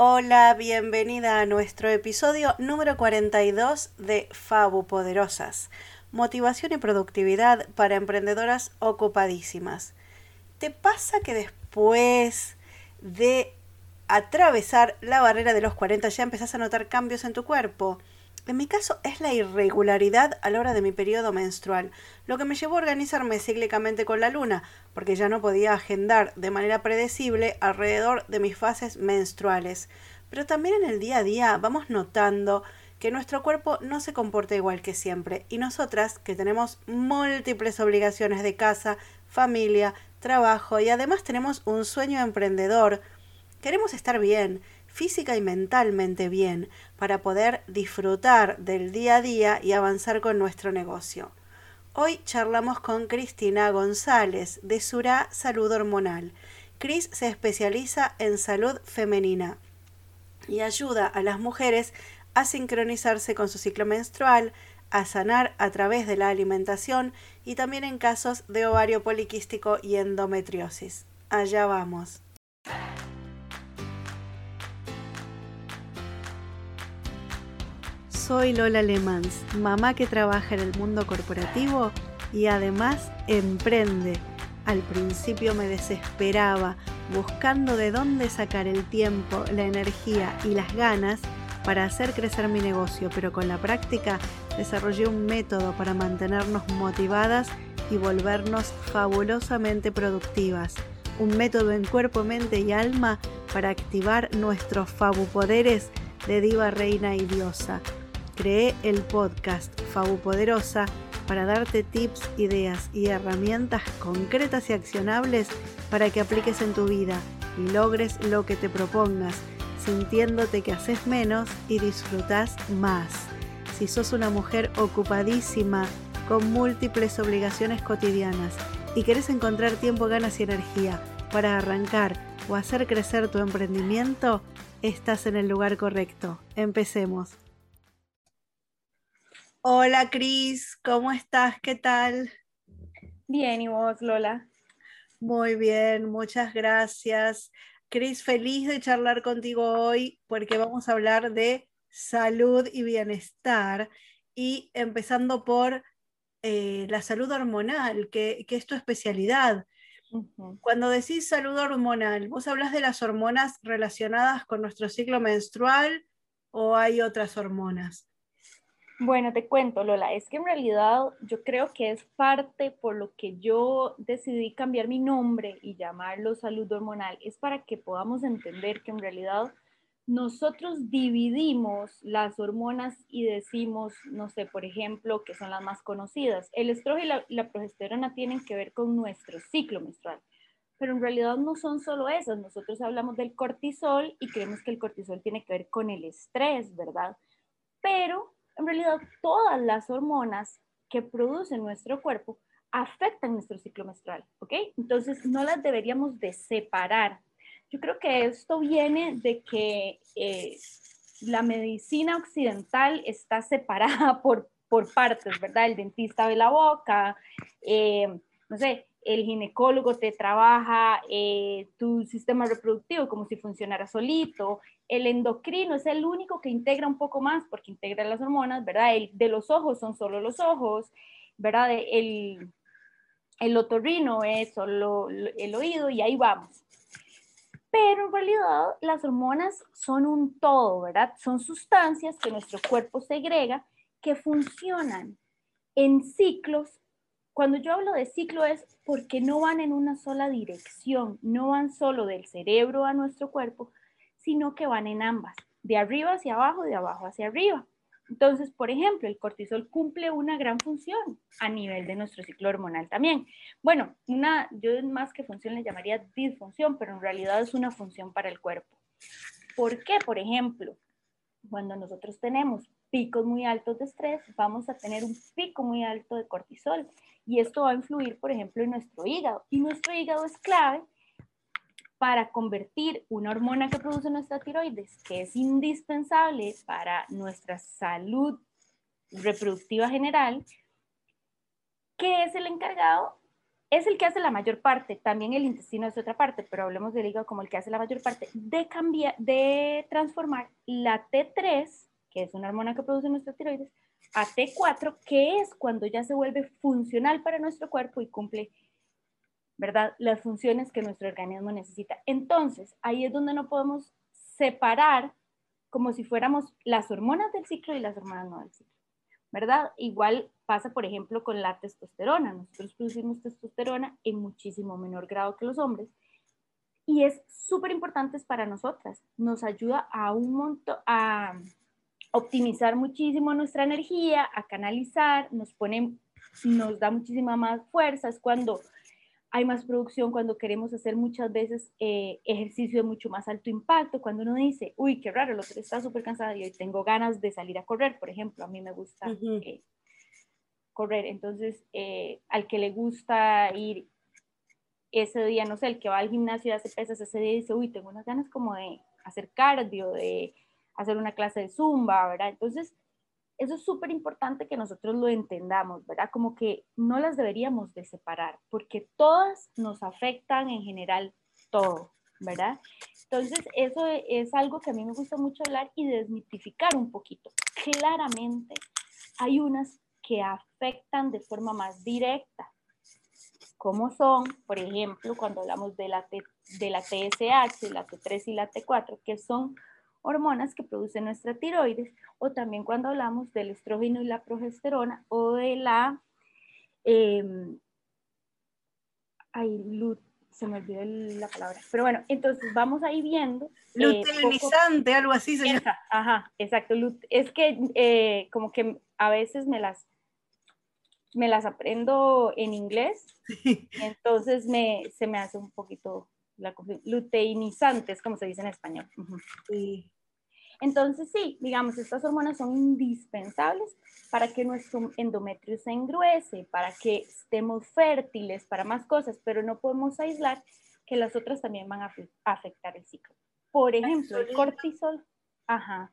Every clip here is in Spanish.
Hola, bienvenida a nuestro episodio número 42 de Fabu Poderosas. Motivación y productividad para emprendedoras ocupadísimas. ¿Te pasa que después de atravesar la barrera de los 40 ya empezás a notar cambios en tu cuerpo? En mi caso es la irregularidad a la hora de mi periodo menstrual, lo que me llevó a organizarme cíclicamente con la luna, porque ya no podía agendar de manera predecible alrededor de mis fases menstruales. Pero también en el día a día vamos notando que nuestro cuerpo no se comporta igual que siempre y nosotras, que tenemos múltiples obligaciones de casa, familia, trabajo y además tenemos un sueño emprendedor, queremos estar bien, física y mentalmente bien para poder disfrutar del día a día y avanzar con nuestro negocio. Hoy charlamos con Cristina González de Sura Salud Hormonal. Cris se especializa en salud femenina y ayuda a las mujeres a sincronizarse con su ciclo menstrual, a sanar a través de la alimentación y también en casos de ovario poliquístico y endometriosis. Allá vamos. Soy Lola Lemans, mamá que trabaja en el mundo corporativo y además emprende. Al principio me desesperaba buscando de dónde sacar el tiempo, la energía y las ganas para hacer crecer mi negocio, pero con la práctica desarrollé un método para mantenernos motivadas y volvernos fabulosamente productivas. Un método en cuerpo, mente y alma para activar nuestros fabupoderes de diva, reina y diosa creé el podcast Fabu Poderosa para darte tips, ideas y herramientas concretas y accionables para que apliques en tu vida y logres lo que te propongas, sintiéndote que haces menos y disfrutas más. Si sos una mujer ocupadísima, con múltiples obligaciones cotidianas y querés encontrar tiempo, ganas y energía para arrancar o hacer crecer tu emprendimiento, estás en el lugar correcto. Empecemos. Hola Cris, ¿cómo estás? ¿Qué tal? Bien, ¿y vos, Lola? Muy bien, muchas gracias. Cris, feliz de charlar contigo hoy porque vamos a hablar de salud y bienestar y empezando por eh, la salud hormonal, que, es tu especialidad. Cuando decís salud hormonal, ¿vos hablas de las hormonas relacionadas con nuestro ciclo menstrual o hay otras hormonas? Bueno, te cuento, Lola, es que en realidad yo creo que es parte por lo que yo decidí cambiar mi nombre y llamarlo salud hormonal, es para que podamos entender que en realidad nosotros dividimos las hormonas y decimos, no sé, por ejemplo, que son las más conocidas. El estrógeno y la, progesterona tienen que ver con nuestro ciclo menstrual, pero en realidad no son solo esas. Nosotros hablamos del cortisol y creemos que el cortisol tiene que ver con el estrés, ¿verdad? Pero en realidad todas las hormonas que produce nuestro cuerpo afectan nuestro ciclo menstrual, ¿ok? Entonces no las deberíamos de separar. Yo creo que esto viene de que eh, la medicina occidental está separada por, por partes, ¿verdad? El dentista ve la boca, eh, no sé, el ginecólogo te trabaja eh, tu sistema reproductivo como si funcionara solito, el endocrino es el único que integra un poco más porque integra las hormonas, ¿verdad? El de los ojos son solo los ojos, ¿verdad? El, el otorrino es solo el oído y ahí vamos. Pero en realidad las hormonas son un todo, ¿verdad? Son sustancias que nuestro cuerpo segrega que funcionan en ciclos. Cuando yo hablo de ciclo es porque no van en una sola dirección, no van solo del cerebro a nuestro cuerpo, sino que van en ambas, de arriba hacia abajo, de abajo hacia arriba. Entonces, por ejemplo, el cortisol cumple una gran función a nivel de nuestro ciclo hormonal también. Bueno, una, yo más que función le llamaría disfunción, pero en realidad es una función para el cuerpo. ¿Por qué? Por ejemplo, cuando nosotros tenemos picos muy altos de estrés, vamos a tener un pico muy alto de cortisol y esto va a influir, por ejemplo, en nuestro hígado. Y nuestro hígado es clave para convertir una hormona que produce nuestra tiroides, que es indispensable para nuestra salud reproductiva general, que es el encargado es el que hace la mayor parte, también el intestino es otra parte, pero hablemos del hígado como el que hace la mayor parte, de cambiar, de transformar la T3, es una hormona que produce nuestra tiroides, a T4, que es cuando ya se vuelve funcional para nuestro cuerpo y cumple, ¿verdad?, las funciones que nuestro organismo necesita. Entonces, ahí es donde no podemos separar como si fuéramos las hormonas del ciclo y las hormonas no del ciclo, ¿verdad? Igual pasa, por ejemplo, con la testosterona. Nosotros producimos testosterona en muchísimo menor grado que los hombres y es súper importante para nosotras. Nos ayuda a un montón, a optimizar muchísimo nuestra energía, a canalizar, nos pone, nos da muchísima más fuerza. Es cuando hay más producción, cuando queremos hacer muchas veces eh, ejercicio de mucho más alto impacto, cuando uno dice, uy, qué raro, el otro está súper cansado y hoy tengo ganas de salir a correr, por ejemplo, a mí me gusta correr. Entonces, eh, al que le gusta ir ese día, no sé, el que va al gimnasio y hace pesas ese día dice, uy, tengo unas ganas como de hacer cardio, de hacer una clase de zumba, ¿verdad? Entonces, eso es súper importante que nosotros lo entendamos, ¿verdad? Como que no las deberíamos de separar, porque todas nos afectan en general todo, ¿verdad? Entonces, eso es algo que a mí me gusta mucho hablar y desmitificar un poquito. Claramente, hay unas que afectan de forma más directa, como son, por ejemplo, cuando hablamos de la, de la TSH, la T3 y la T4, que son hormonas que produce nuestra tiroides, o también cuando hablamos del estrógeno y la progesterona, o de la... Eh, ay, se me olvidó la palabra. Pero bueno, entonces vamos ahí viendo. Eh, Luteinizante, algo así se llama. Ajá, exacto. Es que eh, como que a veces me las me las aprendo en inglés, entonces me, se me hace un poquito la luteinizantes, como se dice en español. sí. Entonces sí, digamos, estas hormonas son indispensables para que nuestro endometrio se engruese, para que estemos fértiles, para más cosas, pero no podemos aislar que las otras también van a afectar el ciclo. Por ejemplo, el cortisol. Ajá.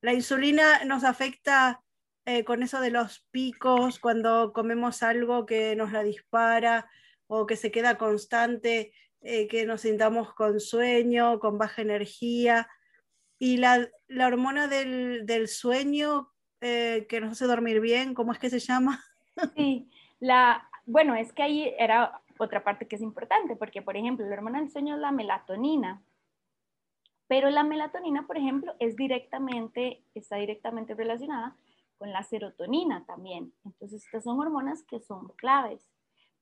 La insulina nos afecta eh, con eso de los picos, cuando comemos algo que nos la dispara o que se queda constante, eh, que nos sintamos con sueño, con baja energía. Y la, hormona del, sueño eh, que nos hace dormir bien, ¿cómo es que se llama? Sí, la, bueno, es que ahí era otra parte que es importante, porque por ejemplo, la hormona del sueño es la melatonina, pero la melatonina, por ejemplo, es directamente, está directamente relacionada con la serotonina también. Entonces, estas son hormonas que son claves,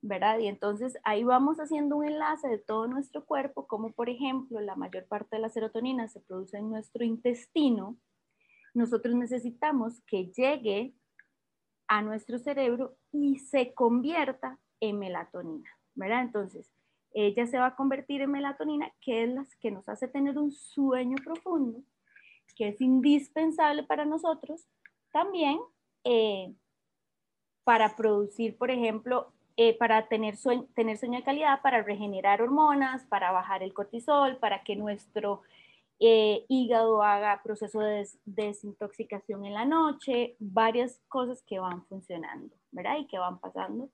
¿verdad? Y entonces ahí vamos haciendo un enlace de todo nuestro cuerpo, como por ejemplo la mayor parte de la serotonina se produce en nuestro intestino. Nosotros necesitamos que llegue a nuestro cerebro y se convierta en melatonina, ¿verdad? Entonces, ella se va a convertir en melatonina, que es la que nos hace tener un sueño profundo, que es indispensable para nosotros también eh, para producir, por ejemplo, eh, para tener sueño, tener sueño de calidad, para regenerar hormonas, para bajar el cortisol, para que nuestro eh, hígado haga proceso de desintoxicación en la noche, varias cosas que van funcionando, ¿verdad? Y que van pasando,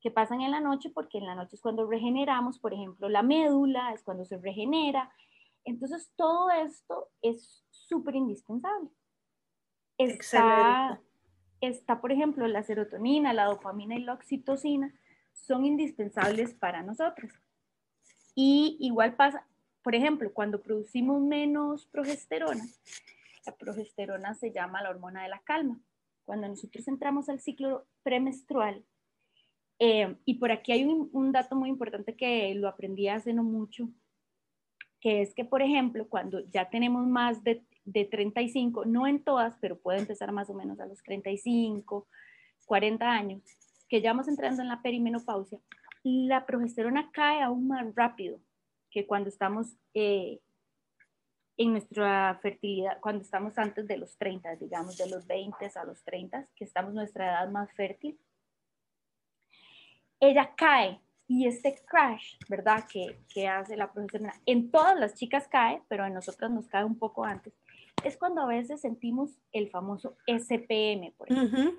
que pasan en la noche, porque en la noche es cuando regeneramos, por ejemplo, la médula, es cuando se regenera. Entonces, todo esto es súper indispensable. Está, está, por ejemplo, la serotonina, la dopamina y la oxitocina son indispensables para nosotros. Y igual pasa, por ejemplo, cuando producimos menos progesterona, la progesterona se llama la hormona de la calma. Cuando nosotros entramos al ciclo premenstrual, eh, y por aquí hay un, un, dato muy importante que lo aprendí hace no mucho, que es que, por ejemplo, cuando ya tenemos más de de 35, no en todas, pero puede empezar más o menos a los 35, 40 años, que ya vamos entrando en la perimenopausia, la progesterona cae aún más rápido que cuando estamos eh, en nuestra fertilidad, cuando estamos antes de los 30, digamos, de los 20 a los 30, que estamos nuestra edad más fértil. Ella cae y este crash, ¿verdad? Que, que hace la progesterona, en todas las chicas cae, pero en nosotras nos cae un poco antes es cuando a veces sentimos el famoso SPM, por ejemplo.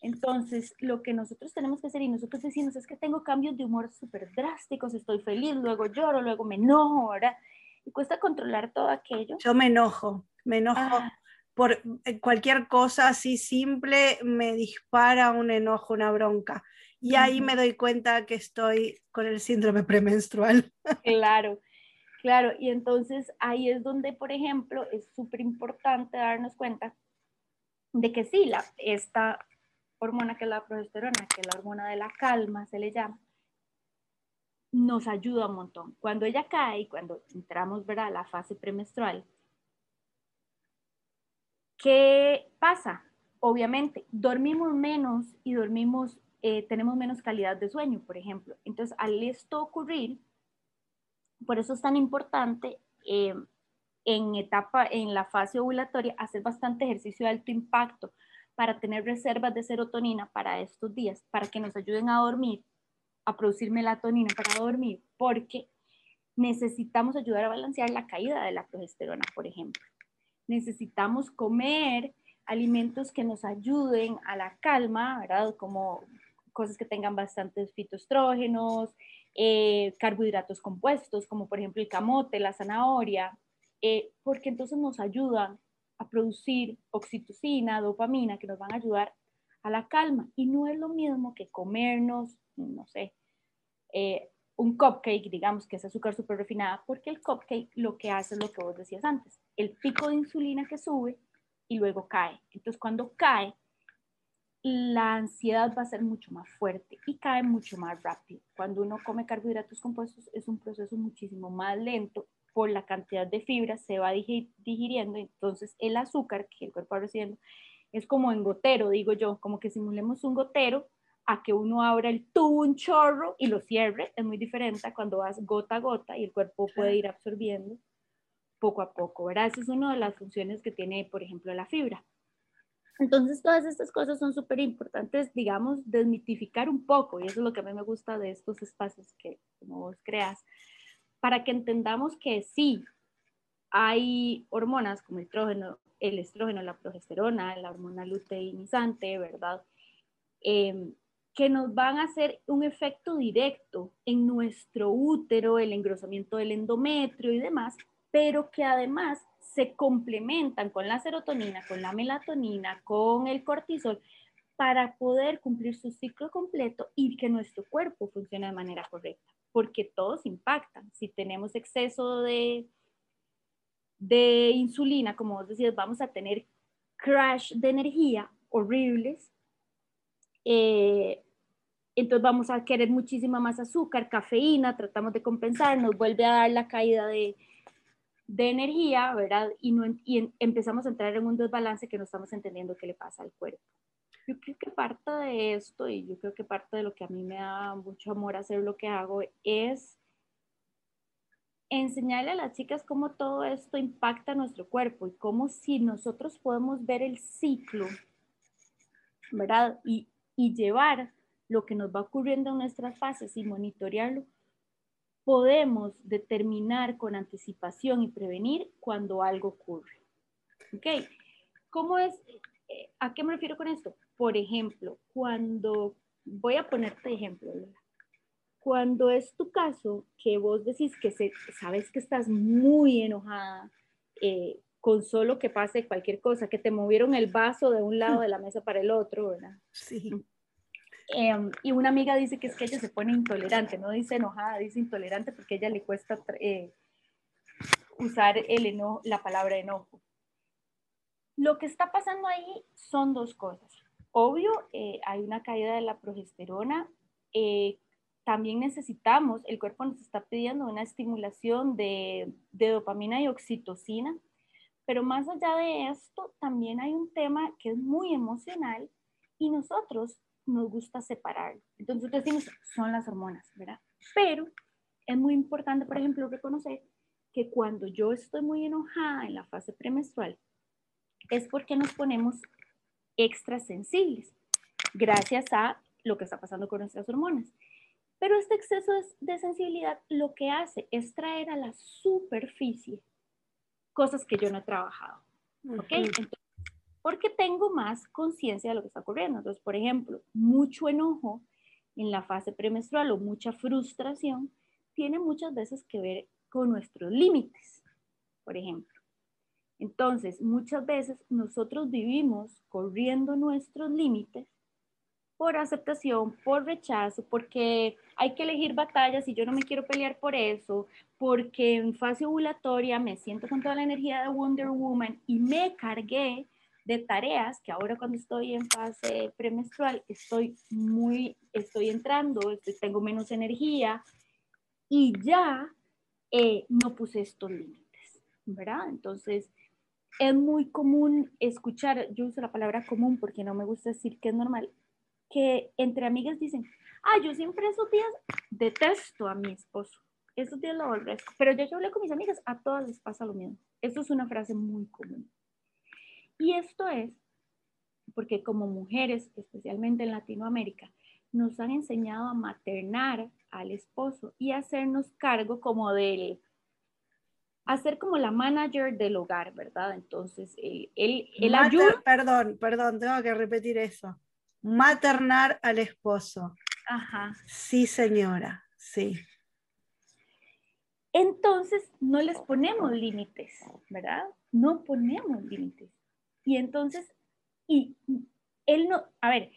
Entonces, lo que nosotros tenemos que hacer y nosotros decimos es que tengo cambios de humor súper drásticos, estoy feliz, luego lloro, luego me enojo, ¿verdad? Y cuesta controlar todo aquello. Yo me enojo, me enojo. Ah. Por eh, cualquier cosa así simple me dispara un enojo, una bronca. Y ahí me doy cuenta que estoy con el síndrome premenstrual. Claro, claro. Y entonces ahí es donde, por ejemplo, es súper importante darnos cuenta de que sí, la, esta hormona que es la progesterona, que es la hormona de la calma, se le llama, nos ayuda un montón. Cuando ella cae y cuando entramos a la fase premenstrual, ¿qué pasa? Obviamente, dormimos menos y dormimos, eh, tenemos menos calidad de sueño, por ejemplo. Entonces, al esto ocurrir, por eso es tan importante eh, en etapa, en la fase ovulatoria, hacer bastante ejercicio de alto impacto para tener reservas de serotonina para estos días, para que nos ayuden a dormir, a producir melatonina para dormir, porque necesitamos ayudar a balancear la caída de la progesterona, por ejemplo. Necesitamos comer alimentos que nos ayuden a la calma, ¿verdad? Como cosas que tengan bastantes fitoestrógenos, eh, carbohidratos compuestos, como por ejemplo el camote, la zanahoria, eh, porque entonces nos ayudan a producir oxitocina, dopamina, que nos van a ayudar a la calma. Y no es lo mismo que comernos, no sé, eh, un cupcake, digamos, que es azúcar súper refinada, porque el cupcake lo que hace es lo que vos decías antes, el pico de insulina que sube y luego cae. Entonces, cuando cae, la ansiedad va a ser mucho más fuerte y cae mucho más rápido. Cuando uno come carbohidratos compuestos es un proceso muchísimo más lento por la cantidad de fibras se va digiriendo, entonces el azúcar que el cuerpo va recibiendo es como en gotero, digo yo, como que simulemos un gotero a que uno abra el tubo, un chorro y lo cierre, es muy diferente a cuando vas gota a gota y el cuerpo puede ir absorbiendo poco a poco, ¿verdad? Esa es una de las funciones que tiene, por ejemplo, la fibra. Entonces, todas estas cosas son súper importantes, digamos, desmitificar un poco, y eso es lo que a mí me gusta de estos espacios que como vos creas, para que entendamos que sí, hay hormonas como el estrógeno, la progesterona, la hormona luteinizante, ¿verdad? Em, que nos van a hacer un efecto directo en nuestro útero, el engrosamiento del endometrio y demás, pero que además se complementan con la serotonina, con la melatonina, con el cortisol, para poder cumplir su ciclo completo y que nuestro cuerpo funcione de manera correcta porque todos impactan. Si tenemos exceso de, de insulina, como vos decías, vamos a tener crash de energía horribles. Eh, entonces vamos a querer muchísima más azúcar, cafeína, tratamos de compensar, nos vuelve a dar la caída de, de energía, ¿verdad? Y, no, y empezamos a entrar en un desbalance que no estamos entendiendo qué le pasa al cuerpo. Yo creo que parte de esto, y yo creo que parte de lo que a mí me da mucho amor hacer lo que hago, es enseñarle a las chicas cómo todo esto impacta nuestro cuerpo y cómo si nosotros podemos ver el ciclo, ¿verdad? Y, y llevar lo que nos va ocurriendo en nuestras fases y monitorearlo, podemos determinar con anticipación y prevenir cuando algo ocurre. ¿Ok? ¿Cómo es? Eh, ¿A qué me refiero con esto? Por ejemplo, cuando, voy a ponerte ejemplo, cuando es tu caso que vos decís que se, sabes que estás muy enojada eh, con solo que pase cualquier cosa, que te movieron el vaso de un lado de la mesa para el otro, ¿verdad? Sí. Em, y una amiga dice que es que ella se pone intolerante, no dice enojada, dice intolerante porque a ella le cuesta eh, usar el enojo, la palabra enojo. Lo que está pasando ahí son dos cosas. Obvio, eh, hay una caída de la progesterona. Eh, también necesitamos, el cuerpo nos está pidiendo una estimulación de, de dopamina y oxitocina. Pero más allá de esto, también hay un tema que es muy emocional y nosotros nos gusta separarlo. Entonces decimos, son las hormonas, ¿verdad? Pero es muy importante, por ejemplo, reconocer que cuando yo estoy muy enojada en la fase premenstrual, es porque nos ponemos extra sensibles, gracias a lo que está pasando con nuestras hormonas. Pero este exceso de sensibilidad lo que hace es traer a la superficie cosas que yo no he trabajado. ¿Ok? Porque tengo más conciencia de lo que está ocurriendo. Entonces, por ejemplo, mucho enojo en la fase premenstrual o mucha frustración tiene muchas veces que ver con nuestros límites, por ejemplo. Entonces, muchas veces nosotros vivimos corriendo nuestros límites por aceptación, por rechazo, porque hay que elegir batallas y yo no me quiero pelear por eso, porque en fase ovulatoria me siento con toda la energía de Wonder Woman y me cargué de tareas que ahora cuando estoy en fase premenstrual estoy muy, estoy entrando, tengo menos energía y ya eh, no puse estos límites, ¿verdad? Entonces, es muy común escuchar, yo uso la palabra común porque no me gusta decir que es normal, que entre amigas dicen, ah, yo siempre esos días detesto a mi esposo, esos días lo aborrezco, pero ya yo hablé con mis amigas, a todas les pasa lo mismo. Eso es una frase muy común. Y esto es porque como mujeres, especialmente en Latinoamérica, nos han enseñado a maternar al esposo y hacernos cargo como del hacer como la manager del hogar, ¿verdad? Entonces, él, él, ayuda. Perdón, perdón, tengo que repetir eso. Maternar al esposo. Ajá. Sí, señora, sí. Entonces, no les ponemos límites, ¿verdad? No ponemos límites. Y entonces, y él no, a ver,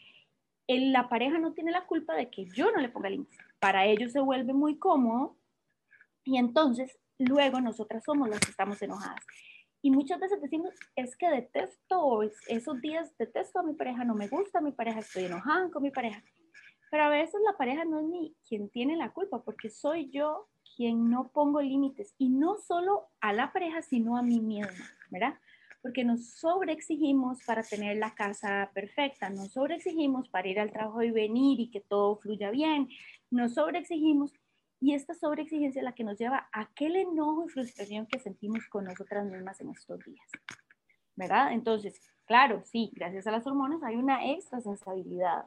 la pareja no tiene la culpa de que yo no le ponga límites. Para ellos se vuelve muy cómodo y entonces luego nosotras somos las que estamos enojadas. Y muchas veces decimos, es que detesto, esos días detesto a mi pareja, no me gusta a mi pareja, estoy enojada con mi pareja. Pero a veces la pareja no es ni quien tiene la culpa, porque soy yo quien no pongo límites. Y no solo a la pareja, sino a mí misma, ¿verdad? Porque nos sobreexigimos para tener la casa perfecta, nos sobreexigimos para ir al trabajo y venir y que todo fluya bien, nos sobreexigimos y esta sobreexigencia es la que nos lleva a aquel enojo y frustración que sentimos con nosotras mismas en estos días. ¿Verdad? Entonces, claro, sí, gracias a las hormonas hay una extra sensibilidad,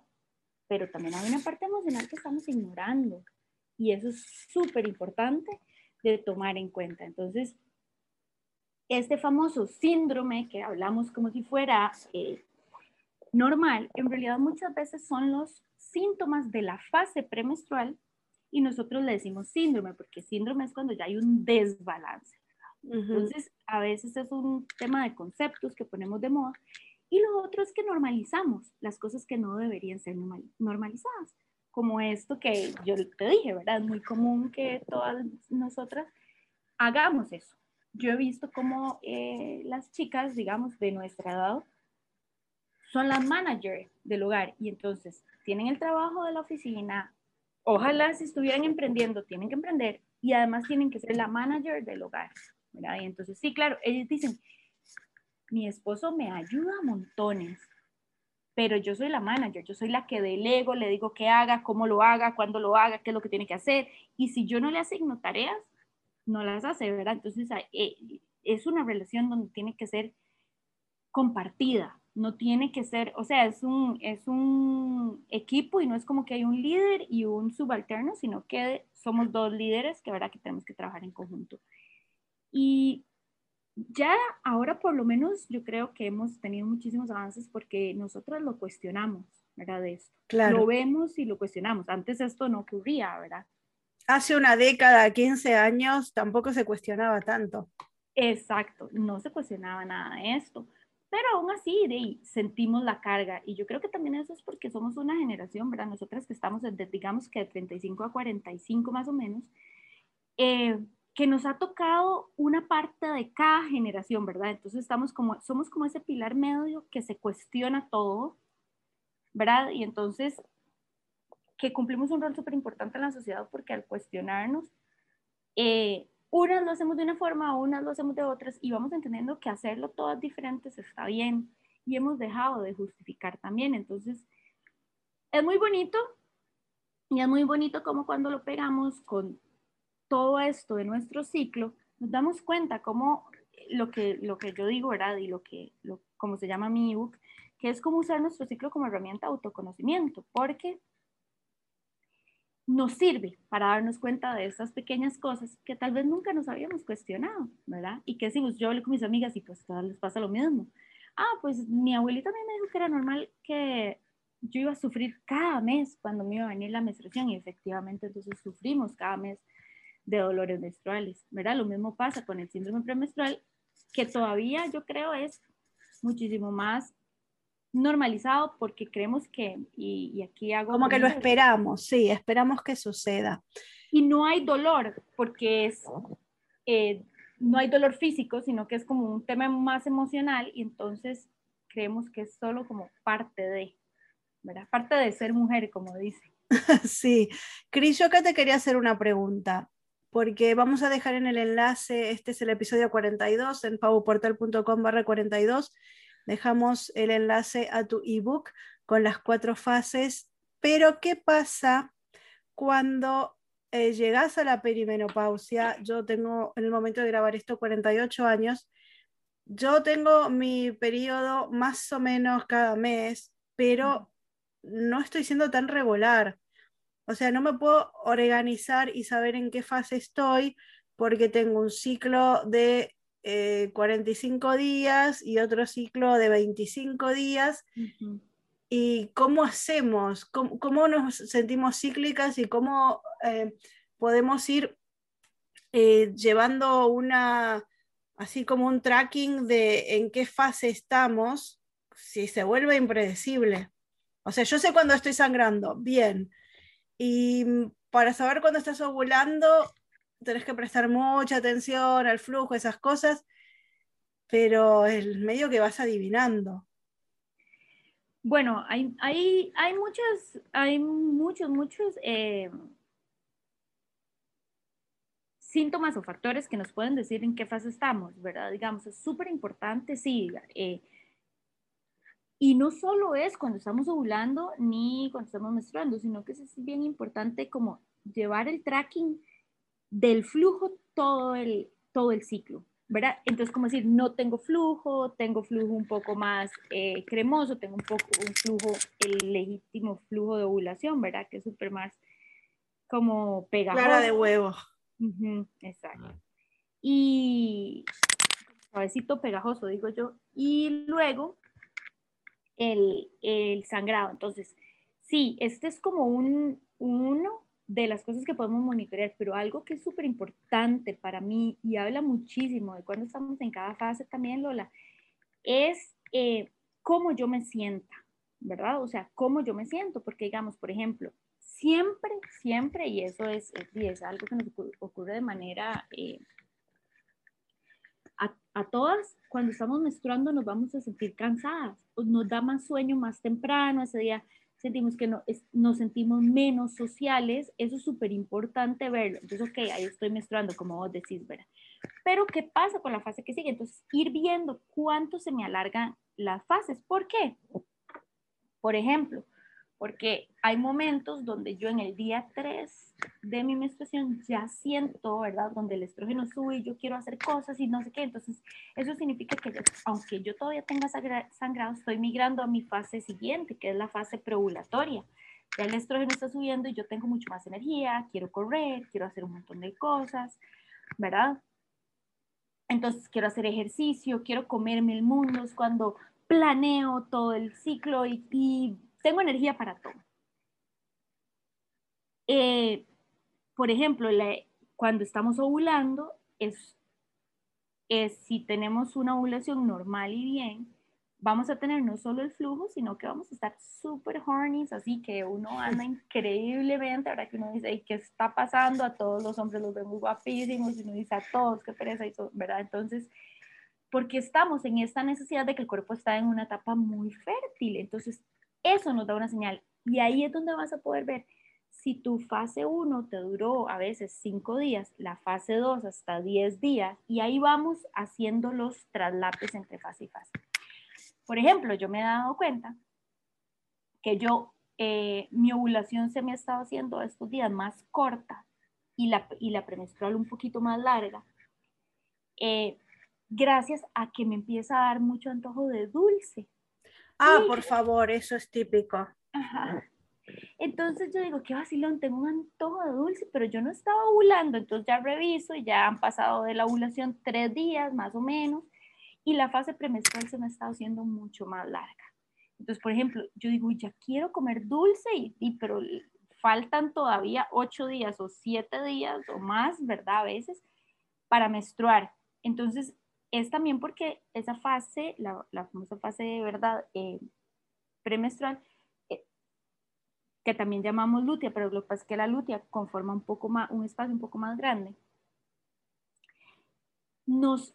pero también hay una parte emocional que estamos ignorando y eso es súper importante de tomar en cuenta. Entonces, este famoso síndrome que hablamos como si fuera eh, normal, en realidad muchas veces son los síntomas de la fase premenstrual y nosotros le decimos síndrome, porque síndrome es cuando ya hay un desbalance. Entonces, a veces es un tema de conceptos que ponemos de moda y lo otro es que normalizamos las cosas que no deberían ser normalizadas, como esto que yo te dije, ¿verdad? Es muy común que todas nosotras hagamos eso yo he visto cómo eh, las chicas, digamos, de nuestra edad, son las manager del hogar y entonces tienen el trabajo de la oficina. Ojalá si estuvieran emprendiendo, tienen que emprender y además tienen que ser la manager del hogar. ¿verdad? Y entonces, sí, claro, ellos dicen, mi esposo me ayuda a montones, pero yo soy la manager, yo soy la que delego, le digo qué haga, cómo lo haga, cuándo lo haga, qué es lo que tiene que hacer. Y si yo no le asigno tareas, no las hace, ¿verdad? Entonces eh, es una relación donde tiene que ser compartida, no tiene que ser, o sea, es un, es un equipo y no es como que hay un líder y un subalterno, sino que somos dos líderes que, ¿verdad? que tenemos que trabajar en conjunto. Y ya ahora por lo menos yo creo que hemos tenido muchísimos avances porque nosotros lo cuestionamos, ¿verdad? De esto. Claro. Lo vemos y lo cuestionamos. Antes esto no ocurría, ¿verdad? Hace una década, 15 años, tampoco se cuestionaba tanto. Exacto, no se cuestionaba nada de esto, pero aún así de, sentimos la carga y yo creo que también eso es porque somos una generación, ¿verdad? Nosotras que estamos, digamos que de 35 a 45 más o menos, eh, que nos ha tocado una parte de cada generación, ¿verdad? Entonces estamos como, somos como ese pilar medio que se cuestiona todo, ¿verdad? Y entonces que cumplimos un rol súper importante en la sociedad porque al cuestionarnos, eh, unas lo hacemos de una forma, unas lo hacemos de otras y vamos entendiendo que hacerlo todas diferentes está bien y hemos dejado de justificar también. Entonces, es muy bonito y es muy bonito como cuando lo pegamos con todo esto de nuestro ciclo, nos damos cuenta como lo que, lo que yo digo, ¿verdad? Y lo que, lo, como se llama mi ebook, que es como usar nuestro ciclo como herramienta de autoconocimiento, porque nos sirve para darnos cuenta de estas pequeñas cosas que tal vez nunca nos habíamos cuestionado, ¿verdad? Y que decimos, yo hablo con mis amigas y pues a todas les pasa lo mismo. ah, pues mi abuelita también me dijo que era normal que yo iba a sufrir cada mes cuando me iba a venir la menstruación y efectivamente entonces sufrimos cada mes de dolores menstruales, ¿verdad? Lo mismo pasa con el síndrome premenstrual, que todavía yo creo es muchísimo más normalizado porque creemos que, y, aquí hago... Como que lo esperamos, sí, esperamos que suceda. Y no hay dolor porque es, eh, no hay dolor físico, sino que es como un tema más emocional y entonces creemos que es solo como parte de, ¿verdad? Parte de ser mujer, como dice. sí. Cris, yo acá te quería hacer una pregunta porque vamos a dejar en el enlace, este es el episodio 42, en pavoportal.com barra 42, dejamos el enlace a tu ebook con las cuatro fases, pero ¿qué pasa cuando eh, llegas a la perimenopausia? Yo tengo en el momento de grabar esto 48 años, yo tengo mi periodo más o menos cada mes, pero no estoy siendo tan regular. O sea, no me puedo organizar y saber en qué fase estoy porque tengo un ciclo de 45 eh, días y otro ciclo de 25 días. ¿Y cómo hacemos? ¿Cómo, nos sentimos cíclicas y cómo eh, podemos ir eh, llevando una, así como un tracking de en qué fase estamos si se vuelve impredecible? O sea, yo sé cuando estoy sangrando, bien y mm, para saber cuándo estás ovulando, tenés que prestar mucha atención al flujo, esas cosas, pero el medio que vas adivinando. Bueno, hay, hay, hay muchos, hay muchos, muchos eh, síntomas o factores que nos pueden decir en qué fase estamos, ¿verdad? Digamos, es súper importante, sí, eh, y no solo es cuando estamos ovulando ni cuando estamos menstruando, sino que es bien importante como llevar el tracking del flujo todo el, todo el ciclo, ¿verdad? Entonces, como decir, no tengo flujo, tengo flujo un poco más eh, cremoso, tengo un poco un flujo, el legítimo flujo de ovulación, ¿verdad? Que es súper más como pegajoso. Clara de huevo. exacto. Y suavecito pegajoso, digo yo. Y luego el, sangrado. Entonces, sí, este es como un, uno de las cosas que podemos monitorear, pero algo que es súper importante para mí y habla muchísimo de cuando estamos en cada fase también, Lola, es eh, cómo yo me sienta, ¿verdad? O sea, cómo yo me siento, porque digamos, por ejemplo, siempre, siempre, y eso es, es, algo que nos ocurre de manera eh, a, todas, cuando estamos menstruando nos vamos a sentir cansadas, nos da más sueño más temprano, ese día sentimos que no, nos sentimos menos sociales, eso es súper importante verlo. Entonces, ok, ahí estoy menstruando, como vos decís, ¿verdad? Pero, ¿qué pasa con la fase que sigue? Entonces, ir viendo cuánto se me alargan las fases. ¿Por qué? Por ejemplo, porque hay momentos donde yo en el día 3 de mi menstruación ya siento, ¿verdad? Donde el estrógeno sube y yo quiero hacer cosas y no sé qué. Entonces, eso significa que aunque yo todavía tenga sangrado, estoy migrando a mi fase siguiente, que es la fase preovulatoria. Ya el estrógeno está subiendo y yo tengo mucho más energía, quiero correr, quiero hacer un montón de cosas, ¿verdad? Entonces, quiero hacer ejercicio, quiero comerme el mundo, es cuando planeo todo el ciclo y, y tengo energía para todo. Eh, por ejemplo, cuando estamos ovulando, es, es, si tenemos una ovulación normal y bien, vamos a tener no solo el flujo, sino que vamos a estar súper horny, así que uno anda increíblemente, ahora que uno dice, ¿qué está pasando? A todos los hombres los vemos guapísimos, y uno dice a todos, qué pereza, y ¿verdad? Entonces, porque estamos en esta necesidad de que el cuerpo está en una etapa muy fértil, entonces eso nos da una señal. Y ahí es donde vas a poder ver si tu fase 1 te duró a veces 5 días, la fase 2 hasta 10 días, y ahí vamos haciendo los traslapes entre fase y fase. Por ejemplo, yo me he dado cuenta que yo, eh, mi ovulación se me ha estado haciendo estos días más corta y la, y la premenstrual un poquito más larga, eh, gracias a que me empieza a dar mucho antojo de dulce. Ah, por favor, eso es típico. Entonces yo digo, qué vacilón, tengo un antojo de dulce, pero yo no estaba ovulando, entonces ya reviso y ya han pasado de la ovulación tres días más o menos y la fase premenstrual se me ha estado haciendo mucho más larga. Entonces, por ejemplo, yo digo, ya quiero comer dulce, y, pero faltan todavía ocho días o siete días o más, ¿verdad? A veces, para menstruar. Entonces, es también porque esa fase, la, famosa fase de verdad eh, premenstrual, eh, que también llamamos lutea, pero lo que pasa es que la lutea conforma un poco más, un espacio un poco más grande, nos,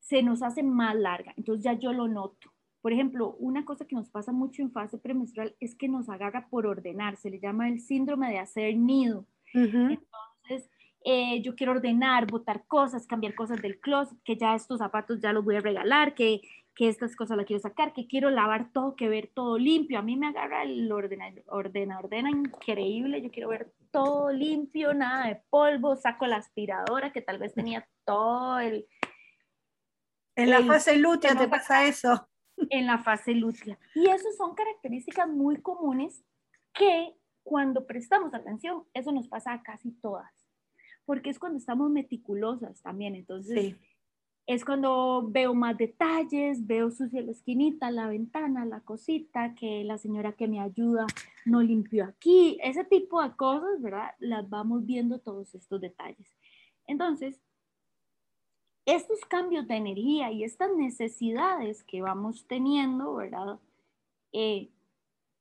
se nos hace más larga. Entonces ya yo lo noto. Por ejemplo, una cosa que nos pasa mucho en fase premenstrual es que nos agarra por ordenar, se le llama el síndrome de hacer nido. Entonces, eh, yo quiero ordenar, botar cosas, cambiar cosas del closet, que ya estos zapatos ya los voy a regalar, que, que estas cosas las quiero sacar, que quiero lavar todo, que ver todo limpio. A mí me agarra el ordena, ordena, ordena increíble. Yo quiero ver todo limpio, nada de polvo, saco la aspiradora que tal vez tenía todo el... En la fase lútea te pasa eso en la fase lútea. Y eso son características muy comunes que cuando prestamos atención, eso nos pasa a casi todas, porque es cuando estamos meticulosas también, entonces es cuando veo más detalles, veo sucia la esquinita, la ventana, la cosita, que la señora que me ayuda no limpió aquí, ese tipo de cosas, ¿verdad? Las vamos viendo todos estos detalles. Entonces, estos cambios de energía y estas necesidades que vamos teniendo, ¿verdad? Eh,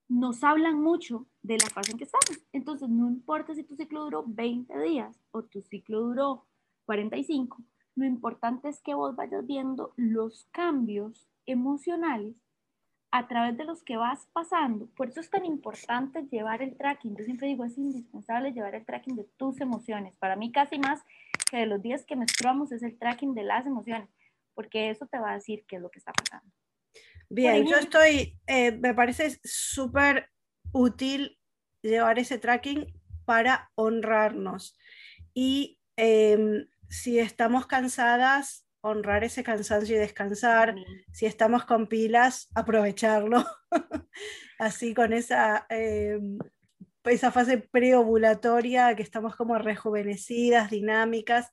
nos hablan mucho de la fase en que estamos. Entonces, no importa si tu ciclo duró 20 días o tu ciclo duró 45, lo importante es que vos vayas viendo los cambios emocionales a través de los que vas pasando. Por eso es tan importante llevar el tracking. Yo siempre digo, es indispensable llevar el tracking de tus emociones. Para mí casi más que de los días que menstruamos es el tracking de las emociones, porque eso te va a decir qué es lo que está pasando. Bien, yo estoy, eh, me parece súper útil llevar ese tracking para honrarnos. Y em, si estamos cansadas, honrar ese cansancio y descansar. Si estamos con pilas, aprovecharlo. Así con esa, em, esa fase preovulatoria que estamos como rejuvenecidas, dinámicas.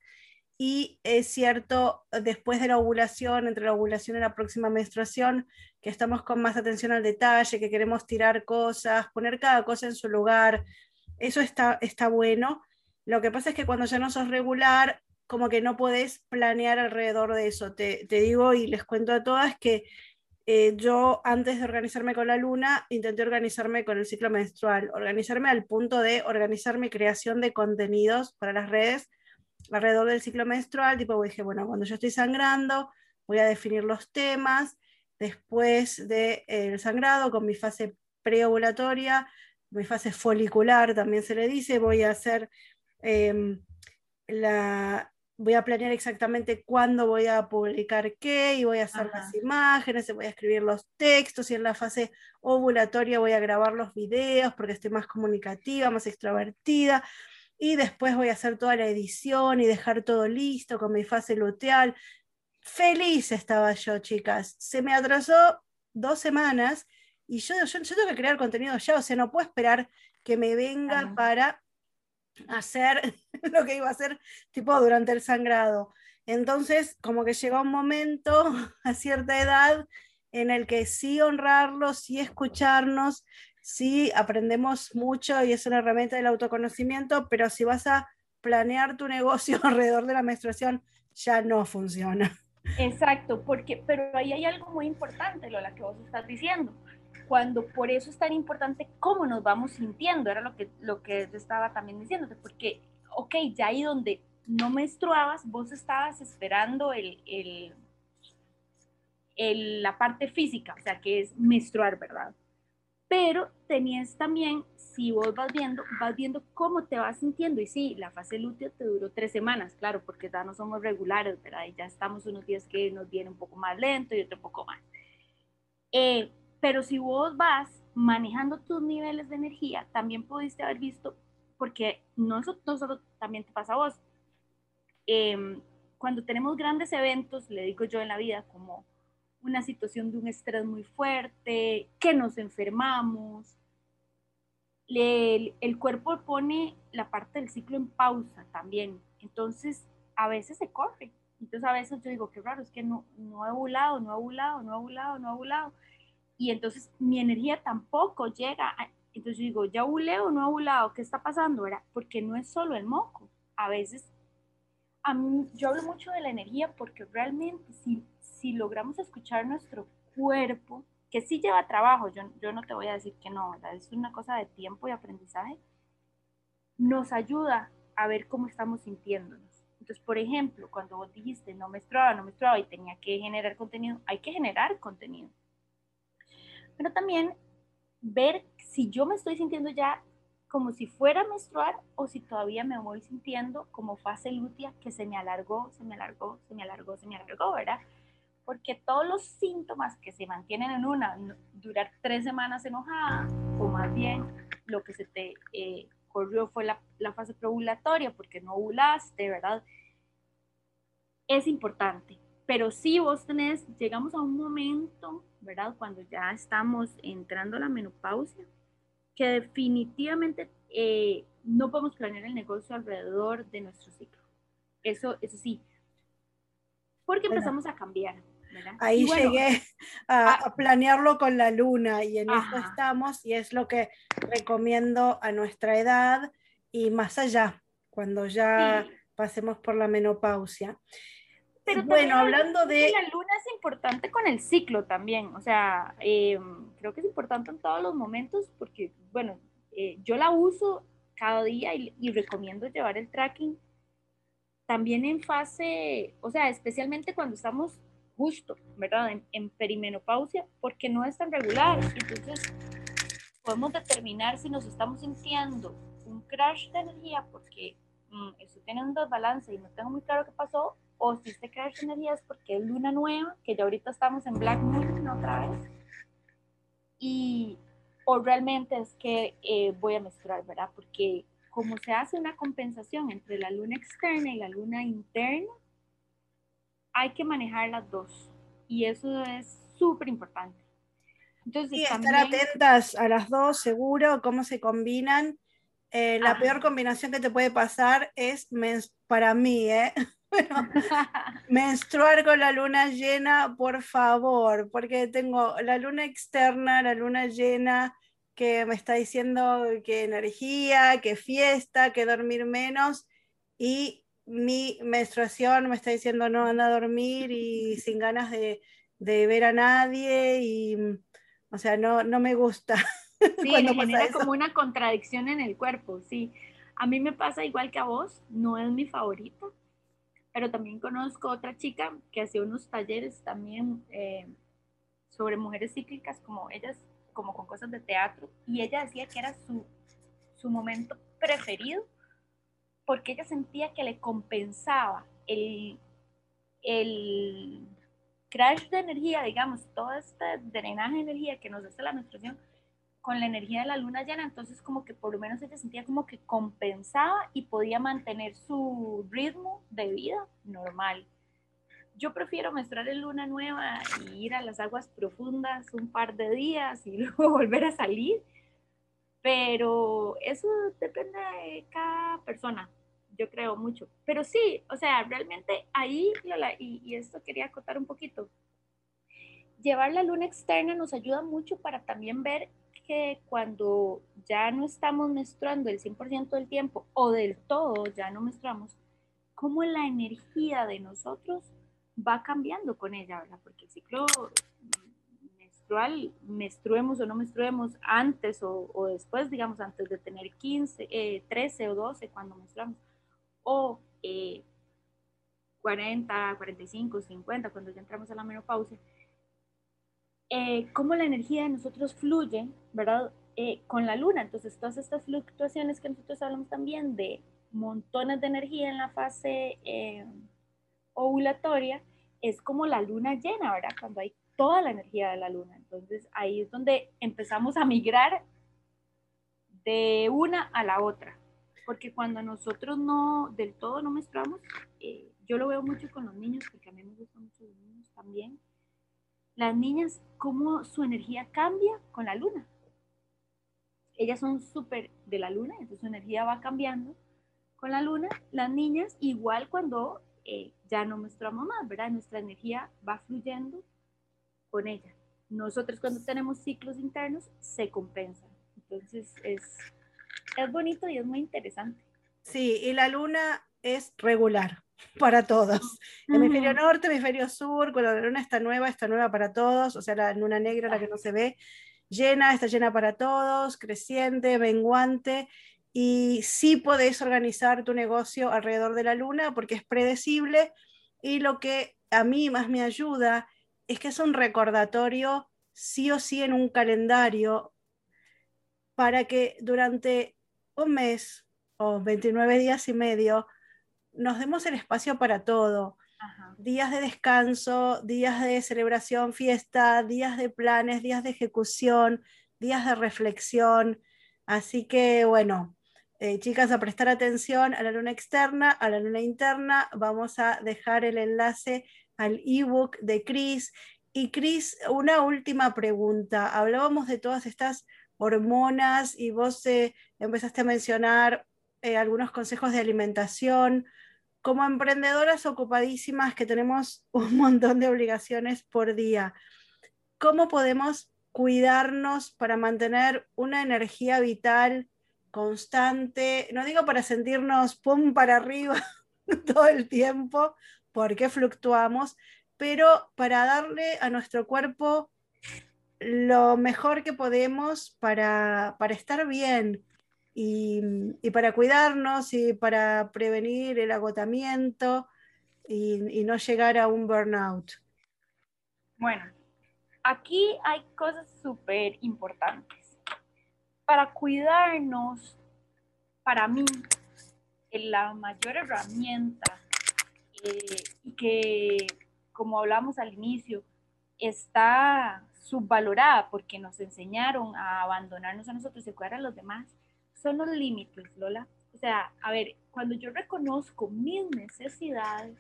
Y es cierto, después de la ovulación, entre la ovulación y la próxima menstruación, que estamos con más atención al detalle, que queremos tirar cosas, poner cada cosa en su lugar. Eso está, está bueno. Lo que pasa es que cuando ya no sos regular, como que no podés planear alrededor de eso. Te, digo y les cuento a todas que eh, yo antes de organizarme con la luna, intenté organizarme con el ciclo menstrual, organizarme al punto de organizar mi creación de contenidos para las redes alrededor del ciclo menstrual, tipo dije, bueno, cuando yo estoy sangrando, voy a definir los temas, después del de, sangrado, con mi fase preovulatoria, mi fase folicular también se le dice, voy a hacer em, la, voy a planear exactamente cuándo voy a publicar qué y voy a hacer las imágenes, voy a escribir los textos y en la fase ovulatoria voy a grabar los videos porque estoy más comunicativa, más extrovertida y después voy a hacer toda la edición y dejar todo listo con mi fase luteal. Feliz estaba yo, chicas. Se me atrasó dos semanas y yo, yo, tengo que crear contenido ya, o sea, no puedo esperar que me venga para hacer lo que iba a hacer tipo durante el sangrado. Entonces, como que llegó un momento a cierta edad en el que sí honrarlos, sí escucharnos, sí aprendemos mucho y es una herramienta del autoconocimiento, pero si vas a planear tu negocio alrededor de la menstruación, ya no funciona. Exacto, porque, pero ahí hay algo muy importante, lo que vos estás diciendo cuando por eso es tan importante cómo nos vamos sintiendo, era lo que, lo que estaba también diciéndote, porque, ok, ya ahí donde no menstruabas, vos estabas esperando el, el, el, la parte física, o sea, que es menstruar, ¿verdad? Pero tenías también, si vos vas viendo, vas viendo cómo te vas sintiendo. Y sí, la fase lútea te duró tres semanas, claro, porque ya no somos regulares, ¿verdad? Y ya estamos unos días que nos viene un poco más lento y otro poco más. Eh, pero si vos vas manejando tus niveles de energía, también pudiste haber visto, porque no, solo también te pasa a vos, em, cuando tenemos grandes eventos, le digo yo en la vida, como una situación de un estrés muy fuerte, que nos enfermamos, el cuerpo pone la parte del ciclo en pausa también. Entonces, a veces se corre Entonces a veces yo digo, qué raro, es que no, no he ovulado, no he ovulado, no he ovulado, no he ovulado. Y entonces mi energía tampoco llega. entonces yo digo, ¿ya ovulé o no he ovulado? ¿Qué está pasando? ¿verdad? Porque no es solo el moco. A veces, a mí, yo hablo mucho de la energía porque realmente si, si logramos escuchar nuestro cuerpo, que sí lleva trabajo, yo, yo no te voy a decir que no, ¿verdad? es una cosa de tiempo y aprendizaje, nos ayuda a ver cómo estamos sintiéndonos. Entonces, por ejemplo, cuando vos dijiste no menstruaba, no menstruaba y tenía que generar contenido, hay que generar contenido. Pero también ver si yo me estoy sintiendo ya como si fuera a menstruar o si todavía me voy sintiendo como fase lútea que se me alargó, se me alargó, se me alargó, se me alargó, ¿verdad? Porque todos los síntomas que se mantienen en una, durar tres semanas enojada, o más bien lo que se te eh, corrió fue la, la fase preovulatoria porque no ovulaste, ¿verdad? Es importante. Pero si vos tenés, llegamos a un momento, ¿verdad? Cuando ya estamos entrando a la menopausia, que definitivamente eh, no podemos planear el negocio alrededor de nuestro ciclo. Eso, eso sí. Porque empezamos a cambiar. Ahí llegué a, ah, planearlo con la luna y en eso estamos y es lo que recomiendo a nuestra edad y más allá, cuando ya pasemos por la menopausia. Pero bueno, hablando de... La luna es importante con el ciclo también, o sea, em, creo que es importante en todos los momentos porque, bueno, eh, yo la uso cada día y, y recomiendo llevar el tracking también en fase, o sea, especialmente cuando estamos justo, ¿verdad? En, perimenopausia, porque no es tan regular. Entonces, podemos determinar si nos estamos sintiendo un crash de energía porque mmm, estoy teniendo desbalance y no tengo muy claro qué pasó, o si este crash de energía es porque es luna nueva, que ya ahorita estamos en Black Moon otra vez, y, o realmente es que eh, voy a menstruar, ¿verdad? Porque como se hace una compensación entre la luna externa y la luna interna, hay que manejar las dos y eso es súper importante. Entonces, estar atentas a las dos, seguro, cómo se combinan. Eh, la peor combinación que te puede pasar es, para mí, ¿eh? menstruar con la luna llena, por favor, porque tengo la luna externa, la luna llena, que me está diciendo que energía, que fiesta, que dormir menos, y mi menstruación me está diciendo no anda a dormir y sin ganas de, ver a nadie y o sea, no, no me gusta. Sí, genera como una contradicción en el cuerpo, sí. A mí me pasa igual que a vos, no es mi favorita, pero también conozco otra chica que hacía unos talleres también eh, sobre mujeres cíclicas, como ellas, como con cosas de teatro, y ella decía que era su, su momento preferido porque ella sentía que le compensaba el, el crash de energía, digamos, todo este drenaje de energía que nos hace la menstruación con la energía de la luna llena, entonces como que por lo menos ella sentía como que compensaba y podía mantener su ritmo de vida normal. Yo prefiero menstruar en luna nueva y ir a las aguas profundas un par de días y luego volver a salir, pero eso depende de cada persona yo creo mucho. Pero sí, o sea, realmente ahí, Lola, y, y esto quería acotar un poquito, llevar la luna externa nos ayuda mucho para también ver que cuando ya no estamos menstruando el 100% del tiempo o del todo ya no menstruamos, cómo la energía de nosotros va cambiando con ella, ¿verdad? Porque el ciclo menstrual, menstruemos o no menstruemos antes o, o después, digamos, antes de tener 15, 13 eh, o 12 cuando menstruamos, o 40, 45, 50, cuando ya entramos a la menopausia, eh, cómo la energía de nosotros fluye, ¿verdad? Eh, con la luna. Entonces, todas estas fluctuaciones que nosotros hablamos también de montones de energía en la fase eh, ovulatoria, es como la luna llena, ¿verdad? Cuando hay toda la energía de la luna. Entonces, ahí es donde empezamos a migrar de una a la otra porque cuando nosotros no del todo no menstruamos, eh, yo lo veo mucho con los niños, porque a mí me gustan mucho los niños también, las niñas, cómo su energía cambia con la luna. Ellas son súper de la luna, entonces su energía va cambiando con la luna. Las niñas, igual cuando eh, ya no menstruamos más, ¿verdad? Nuestra energía va fluyendo con ella. Nosotros cuando tenemos ciclos internos se compensan. Entonces es, es bonito y es muy interesante. Sí, y la luna es regular para todos. Hemisferio norte, hemisferio sur, cuando la luna está nueva, está nueva para todos, o sea, la luna negra, la que no se ve, llena, está llena para todos, creciente, menguante, y sí podés organizar tu negocio alrededor de la luna porque es predecible y lo que a mí más me ayuda es que es un recordatorio sí o sí en un calendario para que durante un mes o 29 días y medio nos demos el espacio para todo. Días de descanso, días de celebración, fiesta, días de planes, días de ejecución, días de reflexión. Así que bueno, eh, chicas, a prestar atención a la luna externa, a la luna interna. Vamos a dejar el enlace al ebook de Cris. Y Cris, una última pregunta. Hablábamos de todas estas hormonas y vos eh, empezaste a mencionar eh, algunos consejos de alimentación. Como emprendedoras ocupadísimas que tenemos un montón de obligaciones por día, ¿cómo podemos cuidarnos para mantener una energía vital? constante, no digo para sentirnos pum para arriba todo el tiempo, porque fluctuamos, pero para darle a nuestro cuerpo lo mejor que podemos para, estar bien y, para cuidarnos y para prevenir el agotamiento y, no llegar a un burnout. Bueno, aquí hay cosas súper importantes para cuidarnos, para mí, la mayor herramienta eh, que, como hablamos al inicio, está subvalorada porque nos enseñaron a abandonarnos a nosotros y cuidar a los demás, son los límites, Lola. O sea, a ver, cuando yo reconozco mis necesidades,